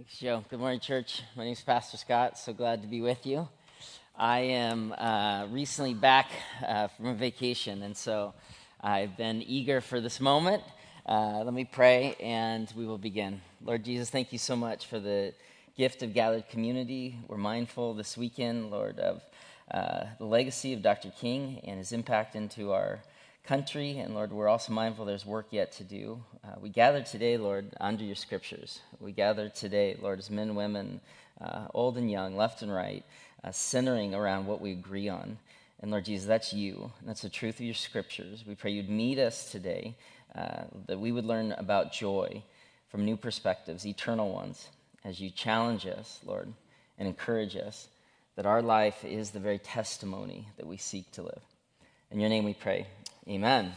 Thanks, Joe. Good morning, church. My name is Pastor Scott. So glad to be with you. I am uh, recently back uh, from a vacation, and so I've been eager for this moment. Uh, let me pray, and we will begin. Lord Jesus, thank you so much for the gift of gathered community. We're mindful this weekend, Lord, of uh, the legacy of Dr. King and his impact into our country. And Lord, we're also mindful there's work yet to do. Uh, we gather today, Lord, under your scriptures. We gather today, Lord, as men, women, uh, old and young, left and right, uh, centering around what we agree on. And Lord Jesus, that's you. That's the truth of your scriptures. We pray you'd meet us today, uh, that we would learn about joy from new perspectives, eternal ones, as you challenge us, Lord, and encourage us that our life is the very testimony that we seek to live. In your name we pray. Amen.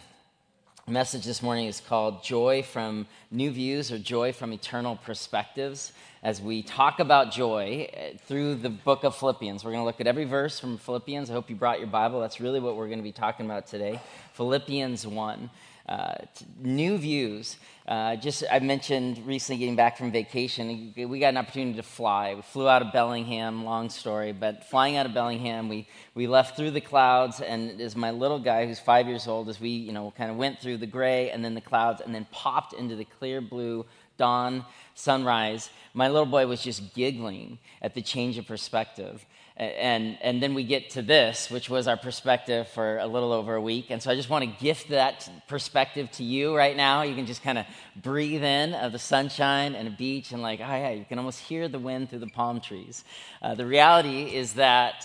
The message this morning is called Joy from New Views or Joy from Eternal Perspectives. As we talk about joy eh, through the book of Philippians, we're going to look at every verse from Philippians. I hope you brought your Bible. That's really what we're going to be talking about today. Philippians 1. Uh, new views. Uh, just I mentioned recently getting back from vacation. We got an opportunity to fly. We flew out of Bellingham. Long story, but flying out of Bellingham, we we left through the clouds. And as my little guy, who's five years old, as we you know kind of went through the gray and then the clouds, and then popped into the clear blue dawn sunrise. My little boy was just giggling at the change of perspective. And, and then we get to this, which was our perspective for a little over a week. And so I just want to gift that perspective to you right now. You can just kind of breathe in of the sunshine and a beach, and like, oh, yeah, you can almost hear the wind through the palm trees. Uh, the reality is that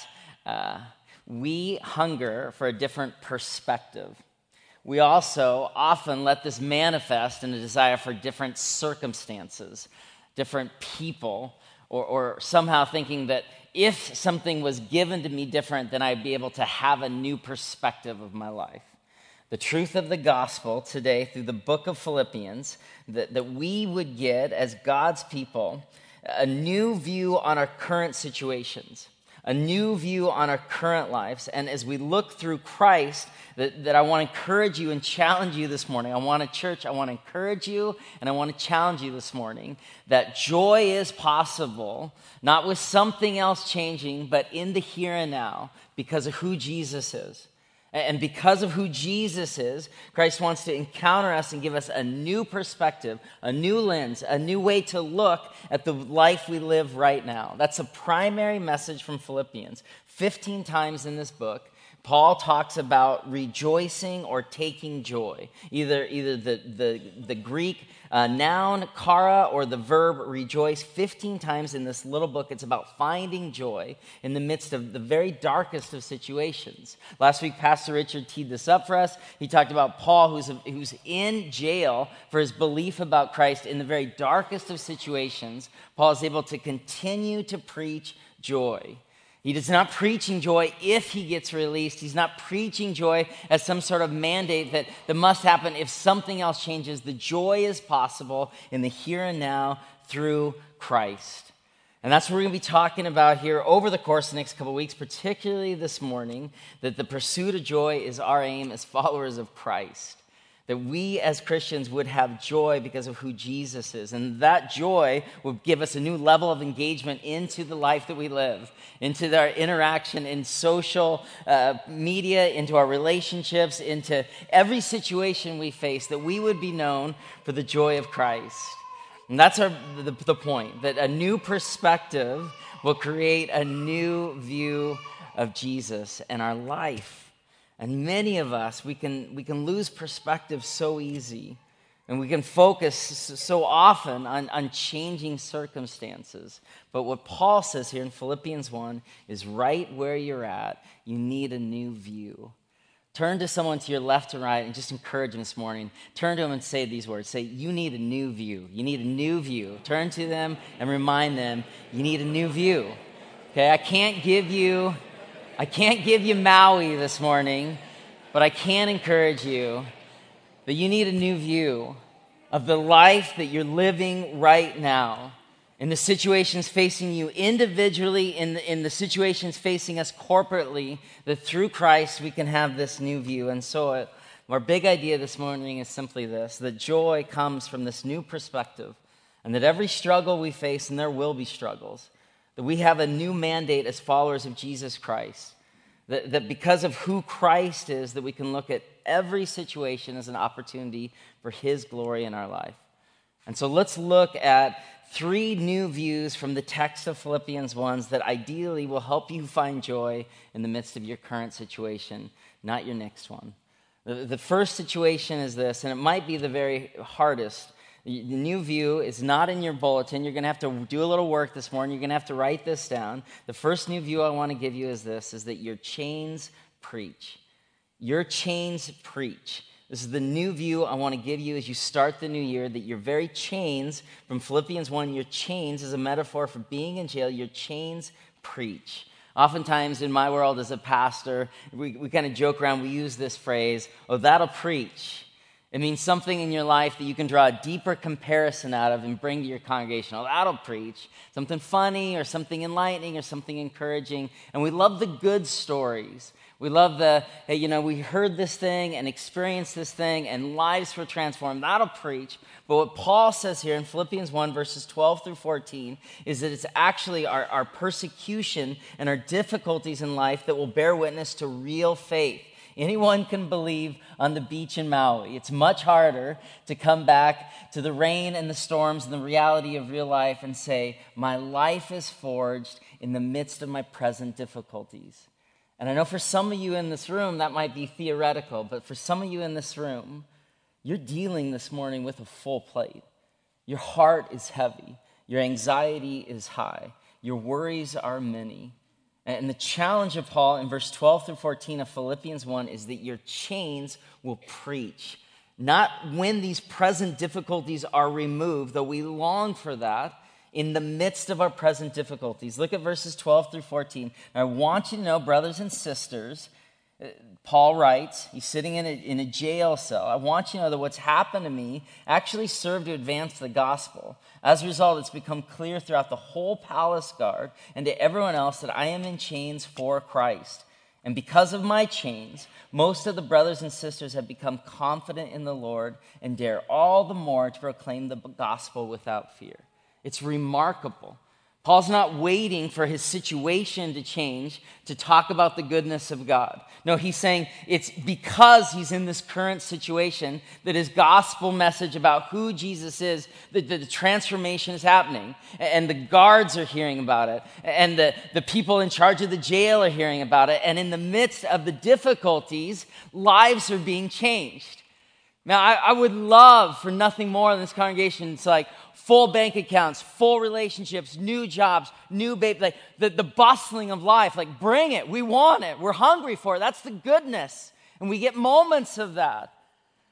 uh, we hunger for a different perspective. We also often let this manifest in a desire for different circumstances, different people, or, or somehow thinking that if something was given to me different, then I'd be able to have a new perspective of my life. The truth of the gospel today through the book of Philippians, that, that we would get as God's people a new view on our current situations a new view on our current lives. And as we look through Christ, that, that I want to encourage you and challenge you this morning. I want a church, I want to encourage you and I want to challenge you this morning that joy is possible, not with something else changing, but in the here and now because of who Jesus is. And because of who Jesus is, Christ wants to encounter us and give us a new perspective, a new lens, a new way to look at the life we live right now. That's a primary message from Philippians. 15 times in this book, Paul talks about rejoicing or taking joy. Either, either the, the, the Greek uh, noun, chara, or the verb rejoice 15 times in this little book. It's about finding joy in the midst of the very darkest of situations. Last week, Pastor Richard teed this up for us. He talked about Paul, who's, who's in jail for his belief about Christ in the very darkest of situations. Paul is able to continue to preach joy. He is not preaching joy if he gets released. He's not preaching joy as some sort of mandate that, that must happen if something else changes. The joy is possible in the here and now through Christ. And that's what we're going to be talking about here over the course of the next couple weeks, particularly this morning, that the pursuit of joy is our aim as followers of Christ that we as Christians would have joy because of who Jesus is. And that joy would give us a new level of engagement into the life that we live, into our interaction in social uh, media, into our relationships, into every situation we face, that we would be known for the joy of Christ. And that's our, the, the point, that a new perspective will create a new view of Jesus and our life. And many of us, we can, we can lose perspective so easy. And we can focus so often on, on changing circumstances. But what Paul says here in Philippians 1 is right where you're at, you need a new view. Turn to someone to your left and right and just encourage them this morning. Turn to them and say these words. Say, You need a new view. You need a new view. Turn to them and remind them, You need a new view. Okay, I can't give you I can't give you Maui this morning, but I can encourage you that you need a new view of the life that you're living right now, in the situations facing you individually, in the, in the situations facing us corporately, that through Christ we can have this new view. And so, uh, our big idea this morning is simply this that joy comes from this new perspective and that every struggle we face, and there will be struggles, that we have a new mandate as followers of Jesus Christ. That, that because of who Christ is, that we can look at every situation as an opportunity for his glory in our life. And so let's look at three new views from the text of Philippians 1s that ideally will help you find joy in the midst of your current situation, not your next one. The, the first situation is this, and it might be the very hardest. The new view is not in your bulletin. You're going to have to do a little work this morning. You're going to have to write this down. The first new view I want to give you is this is that your chains preach. Your chains preach. This is the new view I want to give you as you start the new year that your very chains, from Philippians 1, your chains is a metaphor for being in jail, your chains preach. Oftentimes in my world as a pastor, we, we kind of joke around, we use this phrase, oh, that'll preach. It means something in your life that you can draw a deeper comparison out of and bring to your congregation. Oh, that'll preach. Something funny or something enlightening or something encouraging. And we love the good stories. We love the, hey, you know, we heard this thing and experienced this thing and lives were transformed. That'll preach. But what Paul says here in Philippians 1, verses 12 through 14, is that it's actually our, our persecution and our difficulties in life that will bear witness to real faith. Anyone can believe on the beach in Maui. It's much harder to come back to the rain and the storms and the reality of real life and say, My life is forged in the midst of my present difficulties. And I know for some of you in this room, that might be theoretical, but for some of you in this room, you're dealing this morning with a full plate. Your heart is heavy, your anxiety is high, your worries are many. And the challenge of Paul in verse 12 through 14 of Philippians 1 is that your chains will preach. Not when these present difficulties are removed, though we long for that, in the midst of our present difficulties. Look at verses 12 through 14. I want you to know, brothers and sisters, Paul writes, he's sitting in a, in a jail cell. I want you to know that what's happened to me actually served to advance the gospel. As a result, it's become clear throughout the whole palace guard and to everyone else that I am in chains for Christ. And because of my chains, most of the brothers and sisters have become confident in the Lord and dare all the more to proclaim the gospel without fear. It's remarkable. Paul's not waiting for his situation to change to talk about the goodness of God. No, he's saying it's because he's in this current situation that his gospel message about who Jesus is, that the transformation is happening. And the guards are hearing about it. And the, the people in charge of the jail are hearing about it. And in the midst of the difficulties, lives are being changed. Now, I, I would love for nothing more than this congregation. It's like, full bank accounts, full relationships, new jobs, new baby, like the, the bustling of life. Like, bring it. We want it. We're hungry for it. That's the goodness. And we get moments of that.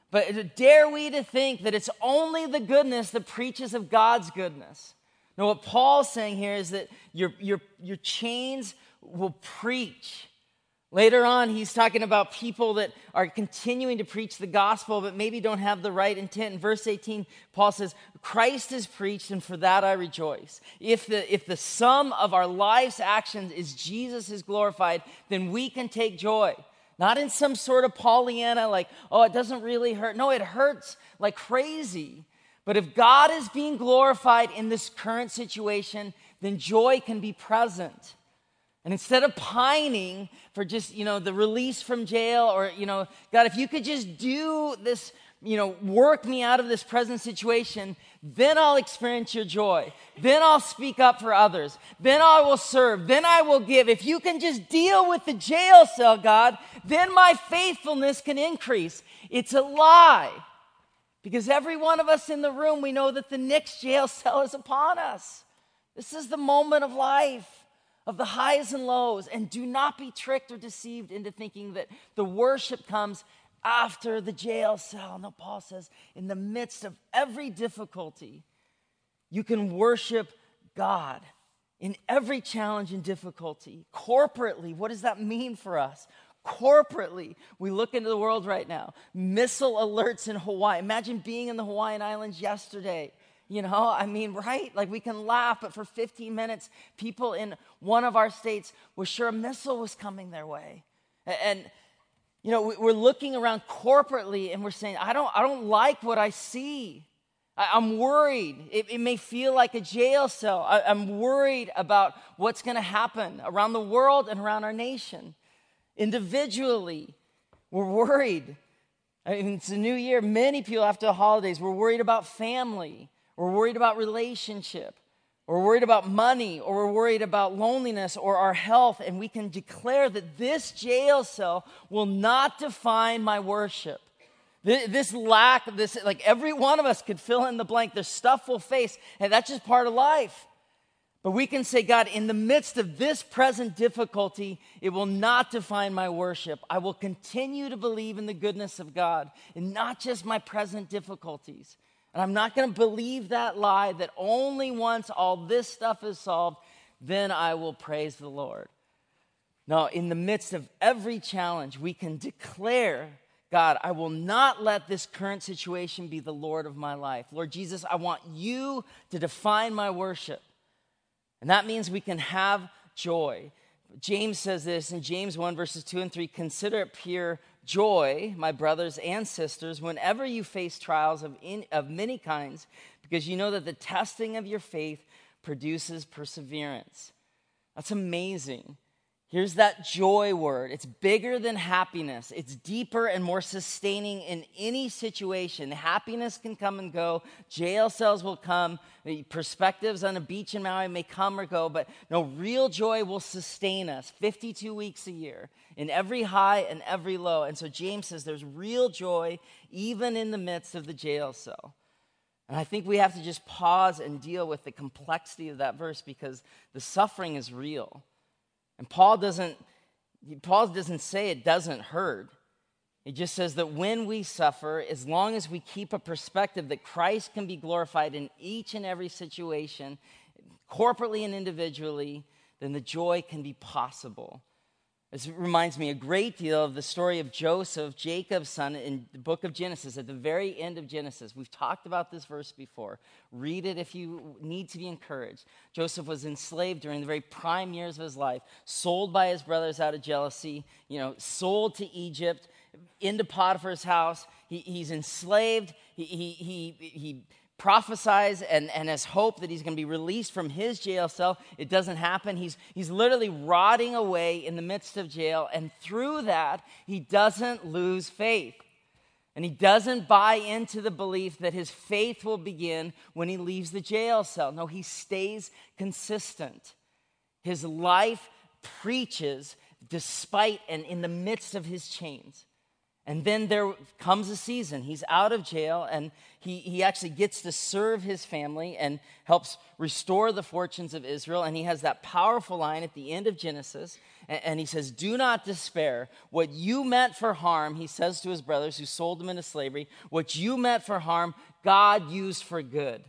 But dare we to think that it's only the goodness that preaches of God's goodness? Now, what Paul's saying here is that your, your, your chains will preach. Later on, he's talking about people that are continuing to preach the gospel, but maybe don't have the right intent. In verse 18, Paul says, Christ is preached, and for that I rejoice. If the, if the sum of our life's actions is Jesus is glorified, then we can take joy. Not in some sort of Pollyanna, like, oh, it doesn't really hurt. No, it hurts like crazy. But if God is being glorified in this current situation, then joy can be present. And instead of pining for just, you know, the release from jail or, you know, God, if you could just do this, you know, work me out of this present situation, then I'll experience your joy. Then I'll speak up for others. Then I will serve. Then I will give. If you can just deal with the jail cell, God, then my faithfulness can increase. It's a lie. Because every one of us in the room, we know that the next jail cell is upon us. This is the moment of life of the highs and lows, and do not be tricked or deceived into thinking that the worship comes after the jail cell. No, Paul says, in the midst of every difficulty, you can worship God in every challenge and difficulty. Corporately, what does that mean for us? Corporately, we look into the world right now. Missile alerts in Hawaii. Imagine being in the Hawaiian Islands yesterday you know, I mean, right? Like we can laugh, but for 15 minutes, people in one of our states were sure a missile was coming their way. And, you know, we're looking around corporately and we're saying, I don't, I don't like what I see. I, am worried. It, it, may feel like a jail cell. I, I'm worried about what's going to happen around the world and around our nation. Individually, we're worried. I mean, it's a new year. Many people after the holidays, we're worried about family. We're worried about relationship. We're worried about money, or we're worried about loneliness or our health, and we can declare that this jail cell will not define my worship. This lack, this, like every one of us could fill in the blank. There's stuff we'll face, and that's just part of life. But we can say, God, in the midst of this present difficulty, it will not define my worship. I will continue to believe in the goodness of God and not just my present difficulties. And I'm not going to believe that lie that only once all this stuff is solved, then I will praise the Lord. No, in the midst of every challenge, we can declare God, I will not let this current situation be the Lord of my life. Lord Jesus, I want you to define my worship. And that means we can have joy. James says this in James 1, verses 2 and 3 Consider it pure joy, my brothers and sisters, whenever you face trials of, in, of many kinds, because you know that the testing of your faith produces perseverance. That's amazing. Here's that joy word. It's bigger than happiness. It's deeper and more sustaining in any situation. Happiness can come and go. Jail cells will come. Perspectives on a beach in Maui may come or go, but no, real joy will sustain us 52 weeks a year in every high and every low. And so James says there's real joy even in the midst of the jail cell. And I think we have to just pause and deal with the complexity of that verse because the suffering is real. And Paul doesn't, Paul doesn't say it doesn't hurt. He just says that when we suffer, as long as we keep a perspective that Christ can be glorified in each and every situation, corporately and individually, then the joy can be possible. This reminds me a great deal of the story of Joseph, Jacob's son, in the book of Genesis, at the very end of Genesis. We've talked about this verse before. Read it if you need to be encouraged. Joseph was enslaved during the very prime years of his life, sold by his brothers out of jealousy, you know, sold to Egypt, into Potiphar's house. He, he's enslaved. He, he, he, he prophesies and, and has hope that he's going to be released from his jail cell. It doesn't happen. He's, he's literally rotting away in the midst of jail. And through that, he doesn't lose faith. And he doesn't buy into the belief that his faith will begin when he leaves the jail cell. No, he stays consistent. His life preaches despite and in the midst of his chains. And then there comes a season. He's out of jail and he, he actually gets to serve his family and helps restore the fortunes of Israel. And he has that powerful line at the end of Genesis. And, and he says, Do not despair. What you meant for harm, he says to his brothers who sold him into slavery, what you meant for harm, God used for good.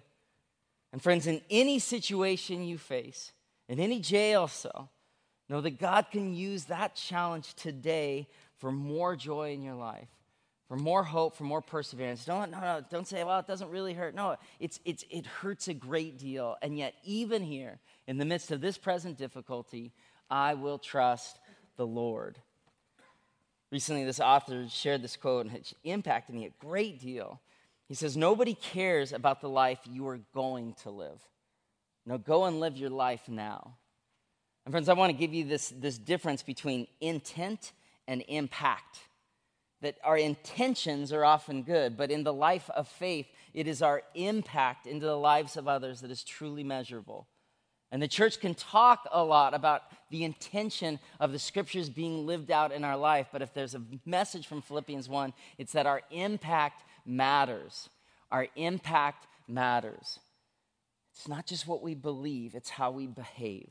And friends, in any situation you face, in any jail cell, know that God can use that challenge today for more joy in your life, for more hope, for more perseverance. Don't, no, no, don't say, well, it doesn't really hurt. No, it's, it's, it hurts a great deal. And yet, even here, in the midst of this present difficulty, I will trust the Lord. Recently, this author shared this quote, and it impacted me a great deal. He says, Nobody cares about the life you are going to live. Now go and live your life now. And friends, I want to give you this, this difference between intent and impact. That our intentions are often good, but in the life of faith, it is our impact into the lives of others that is truly measurable. And the church can talk a lot about the intention of the scriptures being lived out in our life, but if there's a message from Philippians 1, it's that our impact matters. Our impact matters. It's not just what we believe, it's how we behave.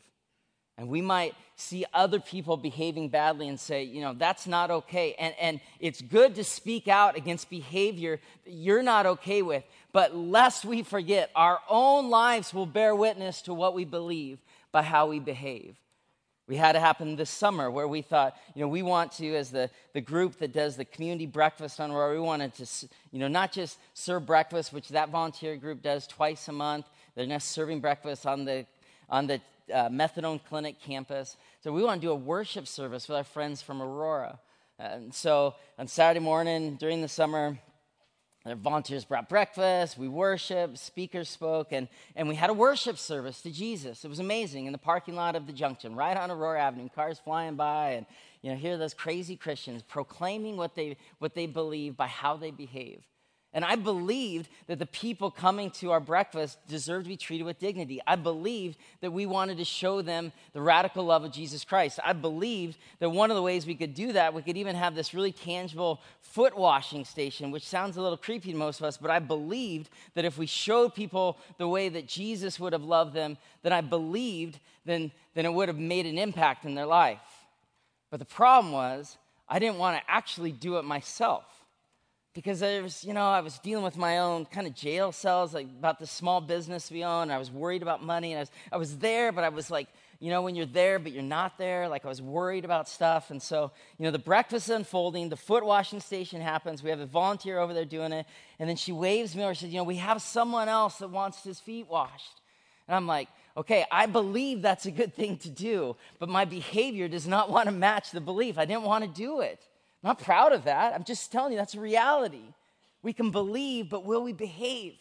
And we might see other people behaving badly and say, you know, that's not okay. And, and it's good to speak out against behavior that you're not okay with. But lest we forget, our own lives will bear witness to what we believe by how we behave. We had it happen this summer where we thought, you know, we want to, as the, the group that does the community breakfast on where we wanted to, you know, not just serve breakfast, which that volunteer group does twice a month. They're not serving breakfast on the, on the uh, methadone clinic campus. So we want to do a worship service with our friends from Aurora. And so on Saturday morning during the summer, the volunteers brought breakfast, we worshiped, speakers spoke, and, and we had a worship service to Jesus. It was amazing in the parking lot of the junction, right on Aurora Avenue, cars flying by, and you know, here those crazy Christians proclaiming what they, what they believe by how they behave. And I believed that the people coming to our breakfast deserved to be treated with dignity. I believed that we wanted to show them the radical love of Jesus Christ. I believed that one of the ways we could do that, we could even have this really tangible foot washing station, which sounds a little creepy to most of us, but I believed that if we showed people the way that Jesus would have loved them, then I believed then, then it would have made an impact in their life. But the problem was, I didn't want to actually do it myself because I was, you know, I was dealing with my own kind of jail cells, like about the small business we own. I was worried about money, and I was, I was there, but I was like, you know, when you're there, but you're not there, like I was worried about stuff. And so, you know, the breakfast is unfolding, the foot washing station happens. We have a volunteer over there doing it, and then she waves me over. She says, you know, we have someone else that wants his feet washed. And I'm like, okay, I believe that's a good thing to do, but my behavior does not want to match the belief. I didn't want to do it. I'm not proud of that. I'm just telling you that's a reality. We can believe, but will we behave?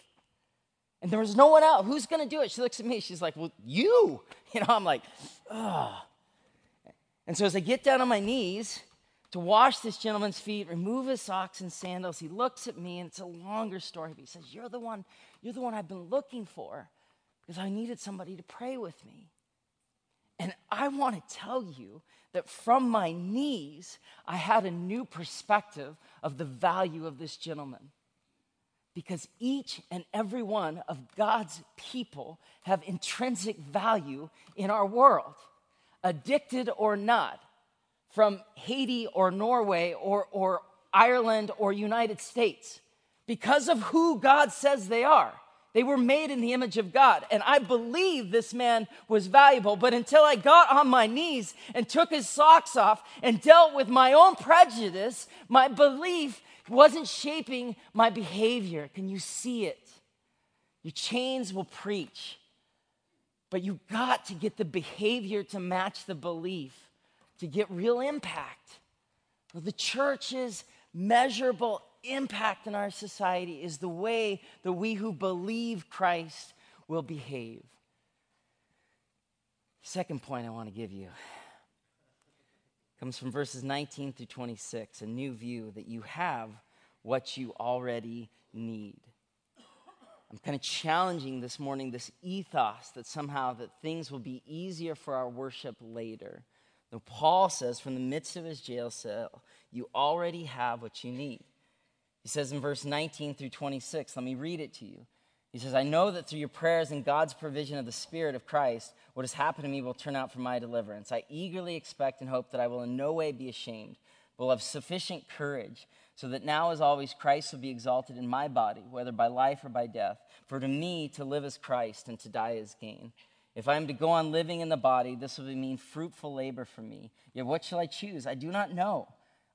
And there was no one else. Who's going to do it? She looks at me. She's like, Well, you. You know, I'm like, Ugh. And so as I get down on my knees to wash this gentleman's feet, remove his socks and sandals, he looks at me, and it's a longer story. But he says, You're the one, you're the one I've been looking for because I needed somebody to pray with me. And I want to tell you that from my knees, I had a new perspective of the value of this gentleman. Because each and every one of God's people have intrinsic value in our world, addicted or not, from Haiti or Norway or, or Ireland or United States, because of who God says they are. They were made in the image of God. And I believe this man was valuable. But until I got on my knees and took his socks off and dealt with my own prejudice, my belief wasn't shaping my behavior. Can you see it? Your chains will preach. But you got to get the behavior to match the belief to get real impact. The church's measurable impact in our society is the way that we who believe Christ will behave. Second point I want to give you comes from verses 19 through 26, a new view that you have what you already need. I'm kind of challenging this morning this ethos that somehow that things will be easier for our worship later. Though Paul says from the midst of his jail cell, you already have what you need. He says in verse 19 through 26, let me read it to you. He says, I know that through your prayers and God's provision of the Spirit of Christ, what has happened to me will turn out for my deliverance. I eagerly expect and hope that I will in no way be ashamed, but will have sufficient courage, so that now, as always, Christ will be exalted in my body, whether by life or by death. For to me, to live is Christ, and to die is gain. If I am to go on living in the body, this will mean fruitful labor for me. Yet what shall I choose? I do not know.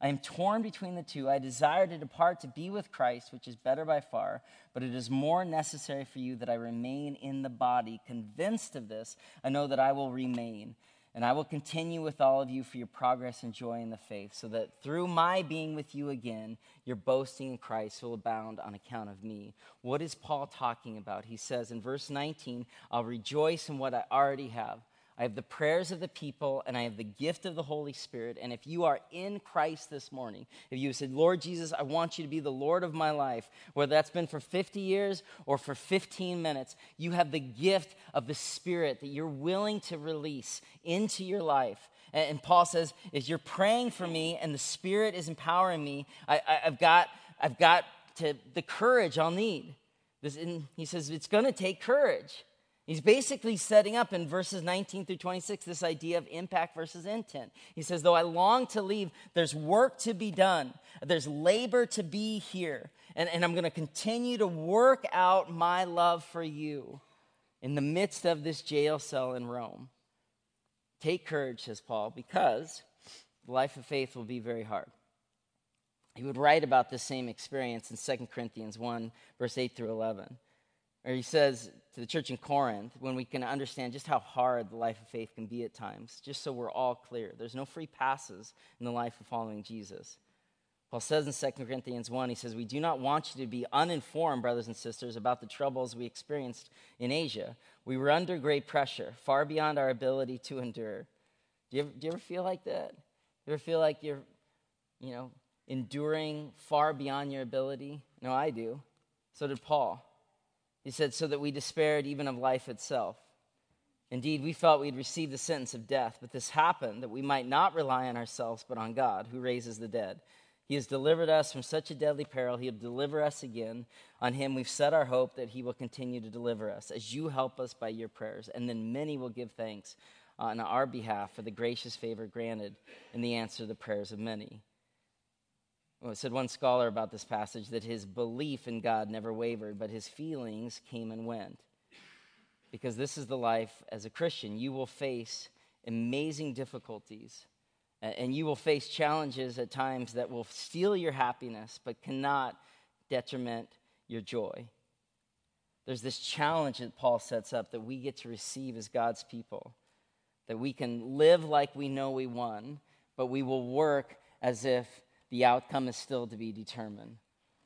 I am torn between the two. I desire to depart to be with Christ, which is better by far, but it is more necessary for you that I remain in the body. Convinced of this, I know that I will remain. And I will continue with all of you for your progress and joy in the faith, so that through my being with you again, your boasting in Christ will abound on account of me. What is Paul talking about? He says in verse 19, I'll rejoice in what I already have I have the prayers of the people, and I have the gift of the Holy Spirit. And if you are in Christ this morning, if you said, Lord Jesus, I want you to be the Lord of my life, whether that's been for 50 years or for 15 minutes, you have the gift of the Spirit that you're willing to release into your life. And, Paul says, If you're praying for me and the Spirit is empowering me, I, have got, I've got to, the courage I'll need. This, he says, it's going to take courage. He's basically setting up in verses 19 through 26 this idea of impact versus intent. He says, Though I long to leave, there's work to be done, there's labor to be here, and, and I'm going to continue to work out my love for you in the midst of this jail cell in Rome. Take courage, says Paul, because the life of faith will be very hard. He would write about this same experience in 2 Corinthians 1, verse 8 through 11. Or he says to the church in Corinth, when we can understand just how hard the life of faith can be at times, just so we're all clear. There's no free passes in the life of following Jesus. Paul says in 2 Corinthians 1, he says, We do not want you to be uninformed, brothers and sisters, about the troubles we experienced in Asia. We were under great pressure, far beyond our ability to endure. Do you ever, do you ever feel like that? You ever feel like you're, you know, enduring far beyond your ability? No, I do. So did Paul. He said, So that we despaired even of life itself. Indeed, we felt we'd received the sentence of death, but this happened that we might not rely on ourselves, but on God, who raises the dead. He has delivered us from such a deadly peril. He'll deliver us again. On him we've set our hope that he will continue to deliver us as you help us by your prayers. And then many will give thanks on our behalf for the gracious favor granted in the answer to the prayers of many. Well, said one scholar about this passage that his belief in God never wavered, but his feelings came and went. Because this is the life as a Christian. You will face amazing difficulties and you will face challenges at times that will steal your happiness but cannot detriment your joy. There's this challenge that Paul sets up that we get to receive as God's people. That we can live like we know we won, but we will work as if the outcome is still to be determined.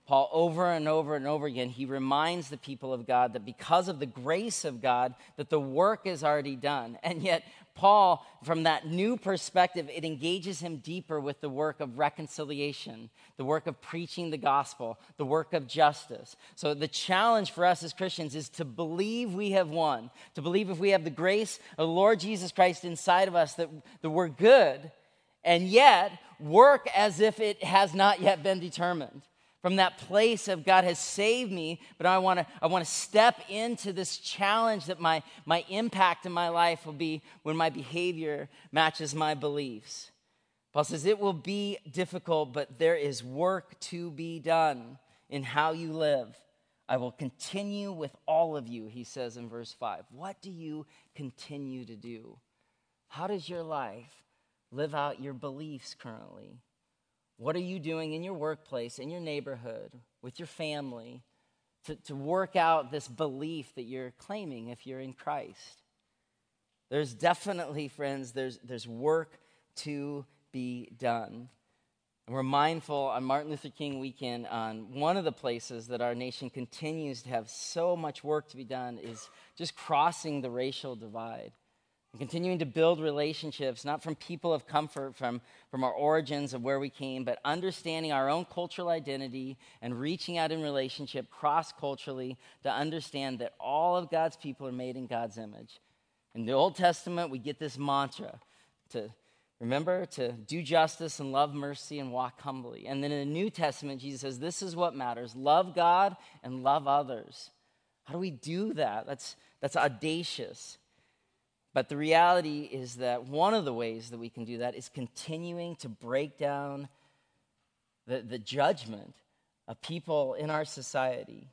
Paul, over and over and over again, he reminds the people of God that because of the grace of God, that the work is already done. And yet, Paul, from that new perspective, it engages him deeper with the work of reconciliation, the work of preaching the gospel, the work of justice. So, the challenge for us as Christians is to believe we have won, to believe if we have the grace of the Lord Jesus Christ inside of us, that, that we're good, and yet work as if it has not yet been determined from that place of God has saved me, but I want to I want to step into this challenge that my my impact in my life will be when my behavior matches my beliefs. Paul says it will be difficult, but there is work to be done in how you live. I will continue with all of you, he says in verse 5. What do you continue to do? How does your life live out your beliefs currently? What are you doing in your workplace, in your neighborhood, with your family to, to work out this belief that you're claiming if you're in Christ? There's definitely, friends, there's, there's work to be done. And we're mindful on Martin Luther King weekend on one of the places that our nation continues to have so much work to be done is just crossing the racial divide and continuing to build relationships, not from people of comfort, from, from our origins of where we came, but understanding our own cultural identity and reaching out in relationship cross culturally to understand that all of God's people are made in God's image. In the Old Testament, we get this mantra to remember to do justice and love mercy and walk humbly. And then in the New Testament, Jesus says, This is what matters love God and love others. How do we do that? That's, that's audacious. But the reality is that one of the ways that we can do that is continuing to break down the, the judgment of people in our society.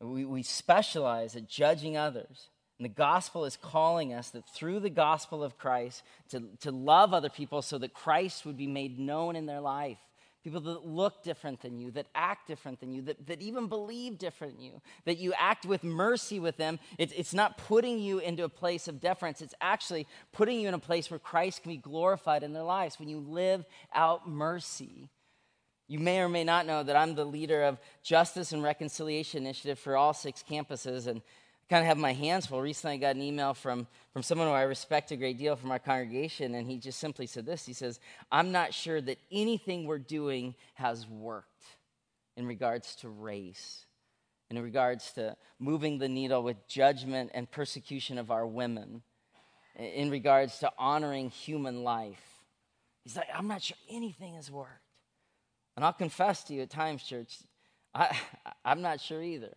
We, we specialize at judging others. And the gospel is calling us that through the gospel of Christ to, to love other people so that Christ would be made known in their life people that look different than you, that act different than you, that, that even believe different than you, that you act with mercy with them. It, it's not putting you into a place of deference, it's actually putting you in a place where Christ can be glorified in their lives when you live out mercy. You may or may not know that I'm the leader of Justice and Reconciliation Initiative for all six campuses, and kind of have my hands full. Recently, I got an email from, from someone who I respect a great deal from our congregation, and he just simply said this He says, I'm not sure that anything we're doing has worked in regards to race, in regards to moving the needle with judgment and persecution of our women, in regards to honoring human life. He's like, I'm not sure anything has worked. And I'll confess to you at times, church, I, I'm not sure either.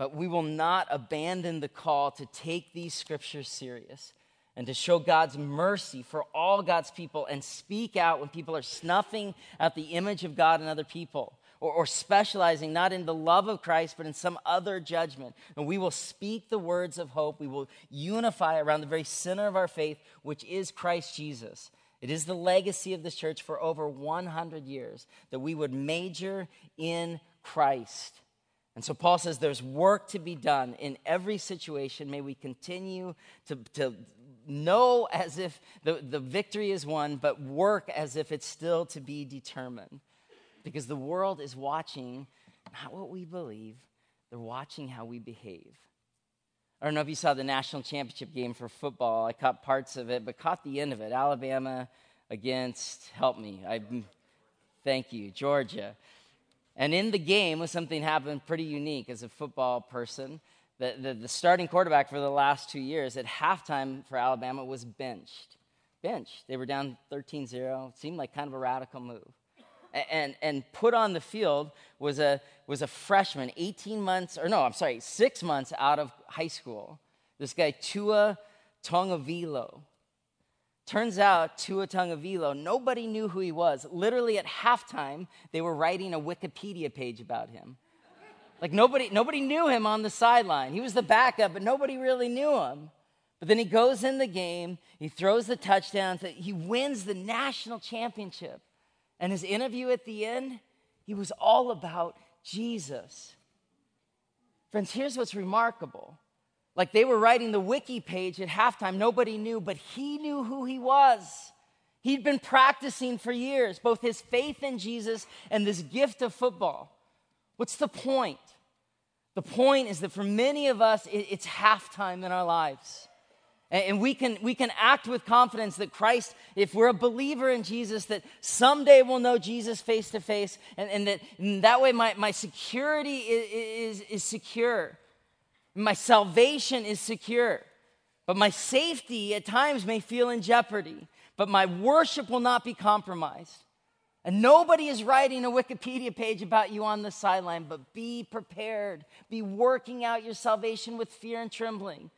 But we will not abandon the call to take these scriptures serious and to show God's mercy for all God's people and speak out when people are snuffing at the image of God in other people or, or, specializing not in the love of Christ but in some other judgment. And we will speak the words of hope. We will unify around the very center of our faith, which is Christ Jesus. It is the legacy of this church for over 100 years that we would major in Christ and so Paul says there's work to be done in every situation. May we continue to, to know as if the, the victory is won, but work as if it's still to be determined. Because the world is watching not what we believe, they're watching how we behave. I don't know if you saw the national championship game for football. I caught parts of it, but caught the end of it. Alabama against, help me, I thank you, Georgia. And in the game was something happened pretty unique as a football person. The, the, the, starting quarterback for the last two years at halftime for Alabama was benched. Benched. They were down 13 0. Seemed like kind of a radical move. And, and, put on the field was a, was a freshman, 18 months, or no, I'm sorry, six months out of high school. This guy, Tua Tagovailoa. Turns out, Tua Tagovailoa, nobody knew who he was. Literally at halftime, they were writing a Wikipedia page about him. Like nobody, nobody knew him on the sideline. He was the backup, but nobody really knew him. But then he goes in the game, he throws the touchdowns, he wins the national championship. And his interview at the end, he was all about Jesus. Friends, here's what's remarkable like they were writing the wiki page at halftime, nobody knew, but he knew who he was. He'd been practicing for years, both his faith in Jesus and this gift of football. What's the point? The point is that for many of us, it's halftime in our lives. And we can, we can act with confidence that Christ, if we're a believer in Jesus, that someday we'll know Jesus face to face, and, and that that way my, my security is, is, is secure. My salvation is secure, but my safety at times may feel in jeopardy, but my worship will not be compromised. And nobody is writing a Wikipedia page about you on the sideline, but be prepared. Be working out your salvation with fear and trembling.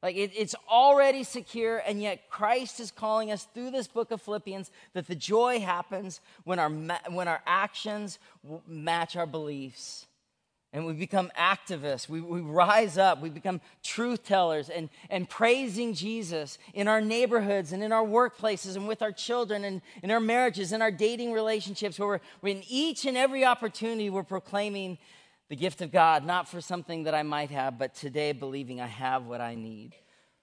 Like it, it's already secure, and yet Christ is calling us through this book of Philippians that the joy happens when our, when our actions match our beliefs and we become activists. We, we rise up. We become truth tellers and, and praising Jesus in our neighborhoods and in our workplaces and with our children and in our marriages and our dating relationships, where we're, in each and every opportunity, we're proclaiming the gift of God, not for something that I might have, but today believing I have what I need.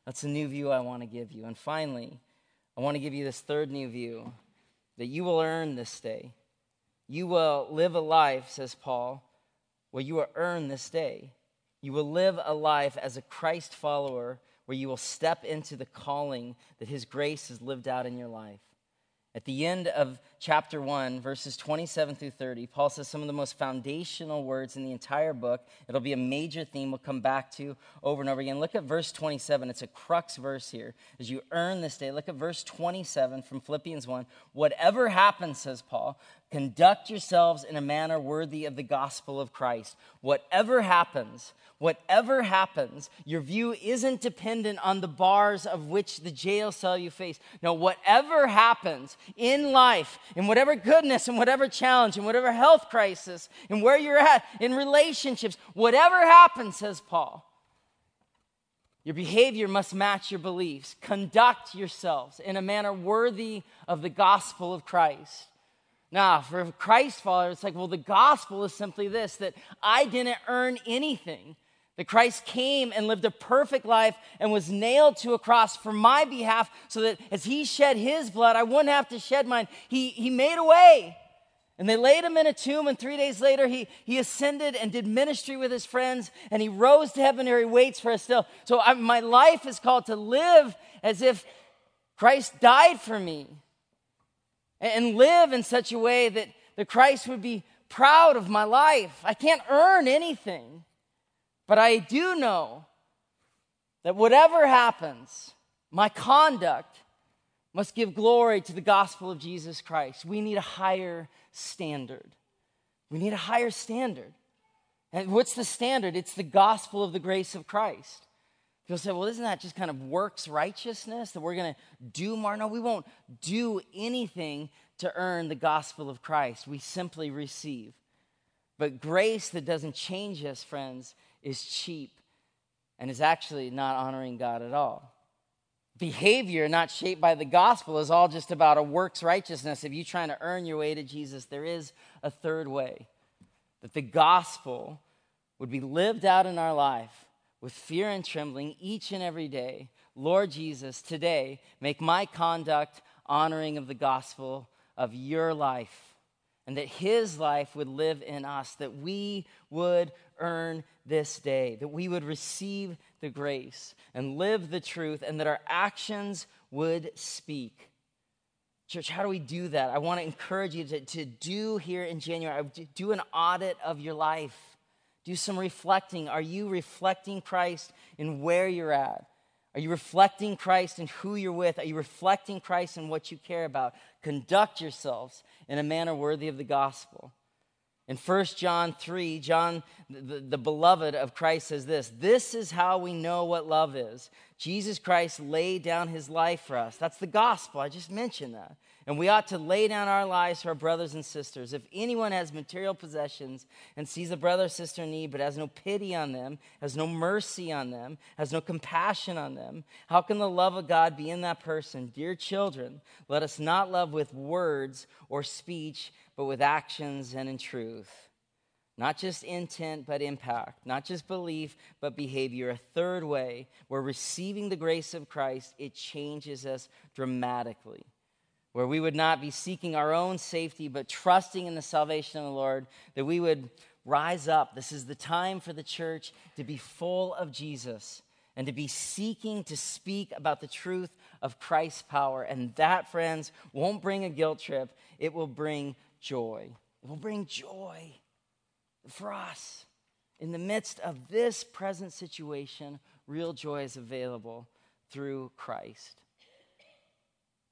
That's a new view I want to give you. And finally, I want to give you this third new view that you will earn this day. You will live a life, says Paul where you will earn this day. You will live a life as a Christ follower where you will step into the calling that His grace has lived out in your life. At the end of chapter 1, verses 27 through 30, Paul says some of the most foundational words in the entire book. It'll be a major theme we'll come back to over and over again. Look at verse 27. It's a crux verse here. As you earn this day, look at verse 27 from Philippians 1. Whatever happens, says Paul, conduct yourselves in a manner worthy of the gospel of Christ. Whatever happens, whatever happens, your view isn't dependent on the bars of which the jail cell you face. No, whatever happens in life, in whatever goodness and whatever challenge, in whatever health crisis, and where you're at, in relationships, whatever happens, says Paul, your behavior must match your beliefs. Conduct yourselves in a manner worthy of the gospel of Christ. Now, for Christ followers, it's like, well, the gospel is simply this that I didn't earn anything. That Christ came and lived a perfect life and was nailed to a cross for my behalf so that as he shed his blood, I wouldn't have to shed mine. He, he made a way. And they laid him in a tomb, and three days later, he, he ascended and did ministry with his friends, and he rose to heaven, and he waits for us still. So I, my life is called to live as if Christ died for me, and, and live in such a way that, that Christ would be proud of my life. I can't earn anything. But I do know that whatever happens, my conduct must give glory to the gospel of Jesus Christ. We need a higher standard. We need a higher standard. And what's the standard? It's the gospel of the grace of Christ. People say, well, isn't that just kind of works righteousness that we're going to do more? No, we won't do anything to earn the gospel of Christ. We simply receive. But grace that doesn't change us, friends, is cheap and is actually not honoring God at all. Behavior not shaped by the gospel is all just about a works righteousness. If you're trying to earn your way to Jesus, there is a third way that the gospel would be lived out in our life with fear and trembling each and every day. Lord Jesus, today, make my conduct honoring of the gospel of your life and that his life would live in us, that we would earn this day, that we would receive the grace and live the truth, and that our actions would speak. Church, how do we do that? I want to encourage you to, to do here in January, do an audit of your life. Do some reflecting. Are you reflecting Christ in where you're at? Are you reflecting Christ in who you're with? Are you reflecting Christ in what you care about? Conduct yourselves in a manner worthy of the gospel. In 1 John 3, John, the, the, beloved of Christ, says this This is how we know what love is. Jesus Christ laid down his life for us. That's the gospel. I just mentioned that. And we ought to lay down our lives for our brothers and sisters. If anyone has material possessions and sees a brother or sister in need, but has no pity on them, has no mercy on them, has no compassion on them, how can the love of God be in that person? Dear children, let us not love with words or speech, but with actions and in truth. Not just intent, but impact. Not just belief, but behavior. A third way, where receiving the grace of Christ, it changes us dramatically where we would not be seeking our own safety, but trusting in the salvation of the Lord, that we would rise up. This is the time for the church to be full of Jesus and to be seeking to speak about the truth of Christ's power. And that, friends, won't bring a guilt trip, it will bring joy. It will bring joy for us. In the midst of this present situation, real joy is available through Christ.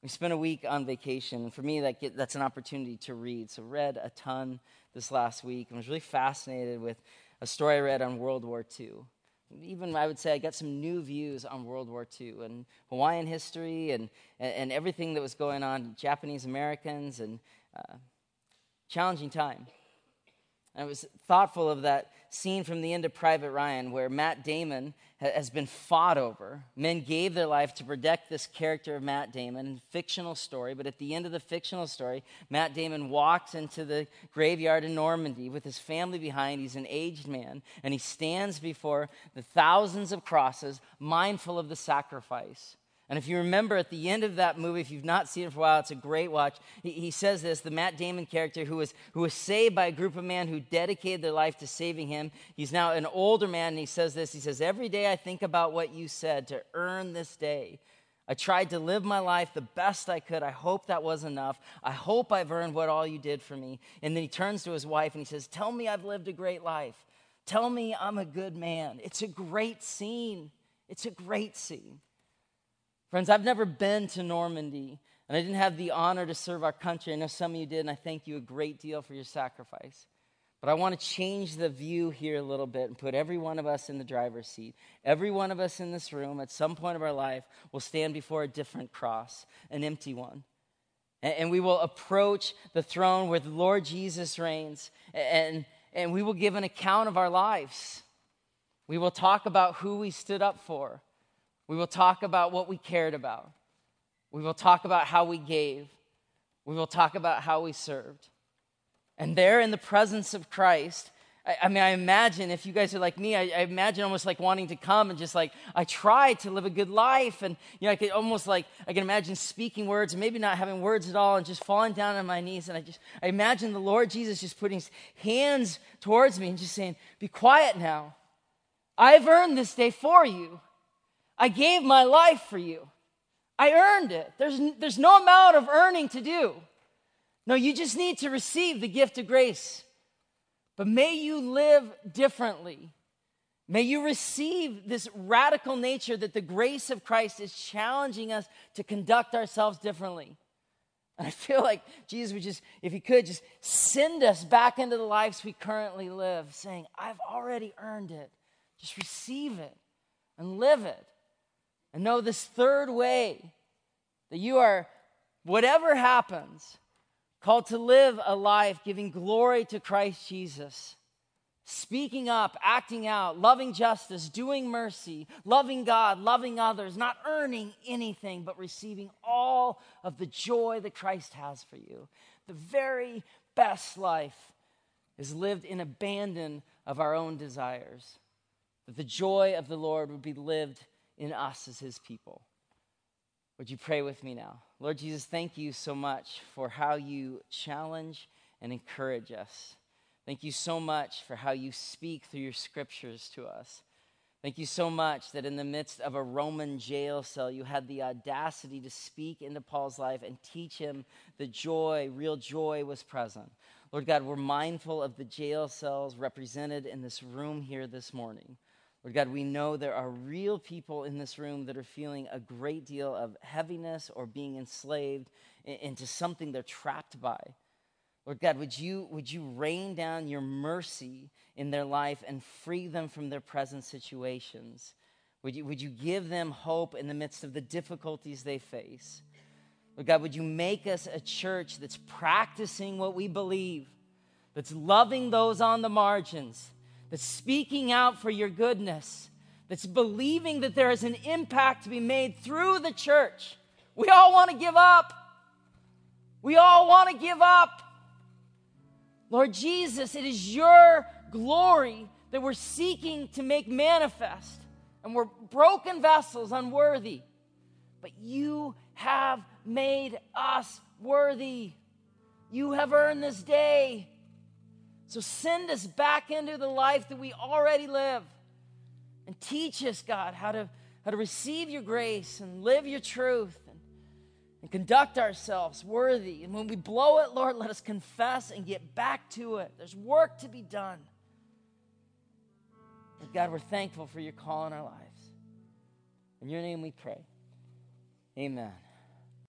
We spent a week on vacation, and for me, that get, that's an opportunity to read. So, read a ton this last week, and was really fascinated with a story I read on World War II. Even I would say I got some new views on World War II and Hawaiian history and, and, and everything that was going on, Japanese Americans, and uh, challenging time. And I was thoughtful of that scene from the end of Private Ryan where Matt Damon has been fought over. Men gave their life to protect this character of Matt Damon, fictional story, but at the end of the fictional story, Matt Damon walks into the graveyard in Normandy with his family behind. He's an aged man, and he stands before the thousands of crosses, mindful of the sacrifice. And if you remember at the end of that movie, if you've not seen it for a while, it's a great watch. He, he, says this the Matt Damon character who was, who was saved by a group of men who dedicated their life to saving him. He's now an older man, and he says this He says, Every day I think about what you said to earn this day. I tried to live my life the best I could. I hope that was enough. I hope I've earned what all you did for me. And then he turns to his wife and he says, Tell me I've lived a great life. Tell me I'm a good man. It's a great scene. It's a great scene. Friends, I've never been to Normandy, and I didn't have the honor to serve our country. I know some of you did, and I thank you a great deal for your sacrifice. But I want to change the view here a little bit and put every one of us in the driver's seat. Every one of us in this room, at some point of our life, will stand before a different cross, an empty one. And, we will approach the throne where the Lord Jesus reigns, and, and we will give an account of our lives. We will talk about who we stood up for. We will talk about what we cared about. We will talk about how we gave. We will talk about how we served. And there in the presence of Christ, I, I mean, I imagine if you guys are like me, I, I, imagine almost like wanting to come and just like, I tried to live a good life. And, you know, I could almost like, I can imagine speaking words and maybe not having words at all and just falling down on my knees. And I just, I imagine the Lord Jesus just putting his hands towards me and just saying, Be quiet now. I've earned this day for you. I gave my life for you. I earned it. There's, there's no amount of earning to do. No, you just need to receive the gift of grace. But may you live differently. May you receive this radical nature that the grace of Christ is challenging us to conduct ourselves differently. And I feel like Jesus would just, if he could, just send us back into the lives we currently live, saying, I've already earned it. Just receive it and live it. And know this third way that you are, whatever happens, called to live a life giving glory to Christ Jesus. Speaking up, acting out, loving justice, doing mercy, loving God, loving others, not earning anything, but receiving all of the joy that Christ has for you. The very best life is lived in abandon of our own desires. That the joy of the Lord would be lived in us as his people. Would you pray with me now? Lord Jesus, thank you so much for how you challenge and encourage us. Thank you so much for how you speak through your scriptures to us. Thank you so much that in the midst of a Roman jail cell, you had the audacity to speak into Paul's life and teach him the joy, real joy was present. Lord God, we're mindful of the jail cells represented in this room here this morning. Lord God, we know there are real people in this room that are feeling a great deal of heaviness or being enslaved into something they're trapped by. Lord God, would you, would you rain down your mercy in their life and free them from their present situations? Would you, would you give them hope in the midst of the difficulties they face? Lord God, would you make us a church that's practicing what we believe, that's loving those on the margins, that's speaking out for your goodness, that's believing that there is an impact to be made through the church? We all want to give up. We all want to give up. Lord Jesus, it is your glory that we're seeking to make manifest. And we're broken vessels, unworthy. But you have made us worthy. You have earned this day. So send us back into the life that we already live. And teach us, God, how to, how to receive your grace and live your truth and and conduct ourselves worthy. And when we blow it, Lord, let us confess and get back to it. There's work to be done. But God, we're thankful for your call in our lives. In your name we pray. Amen.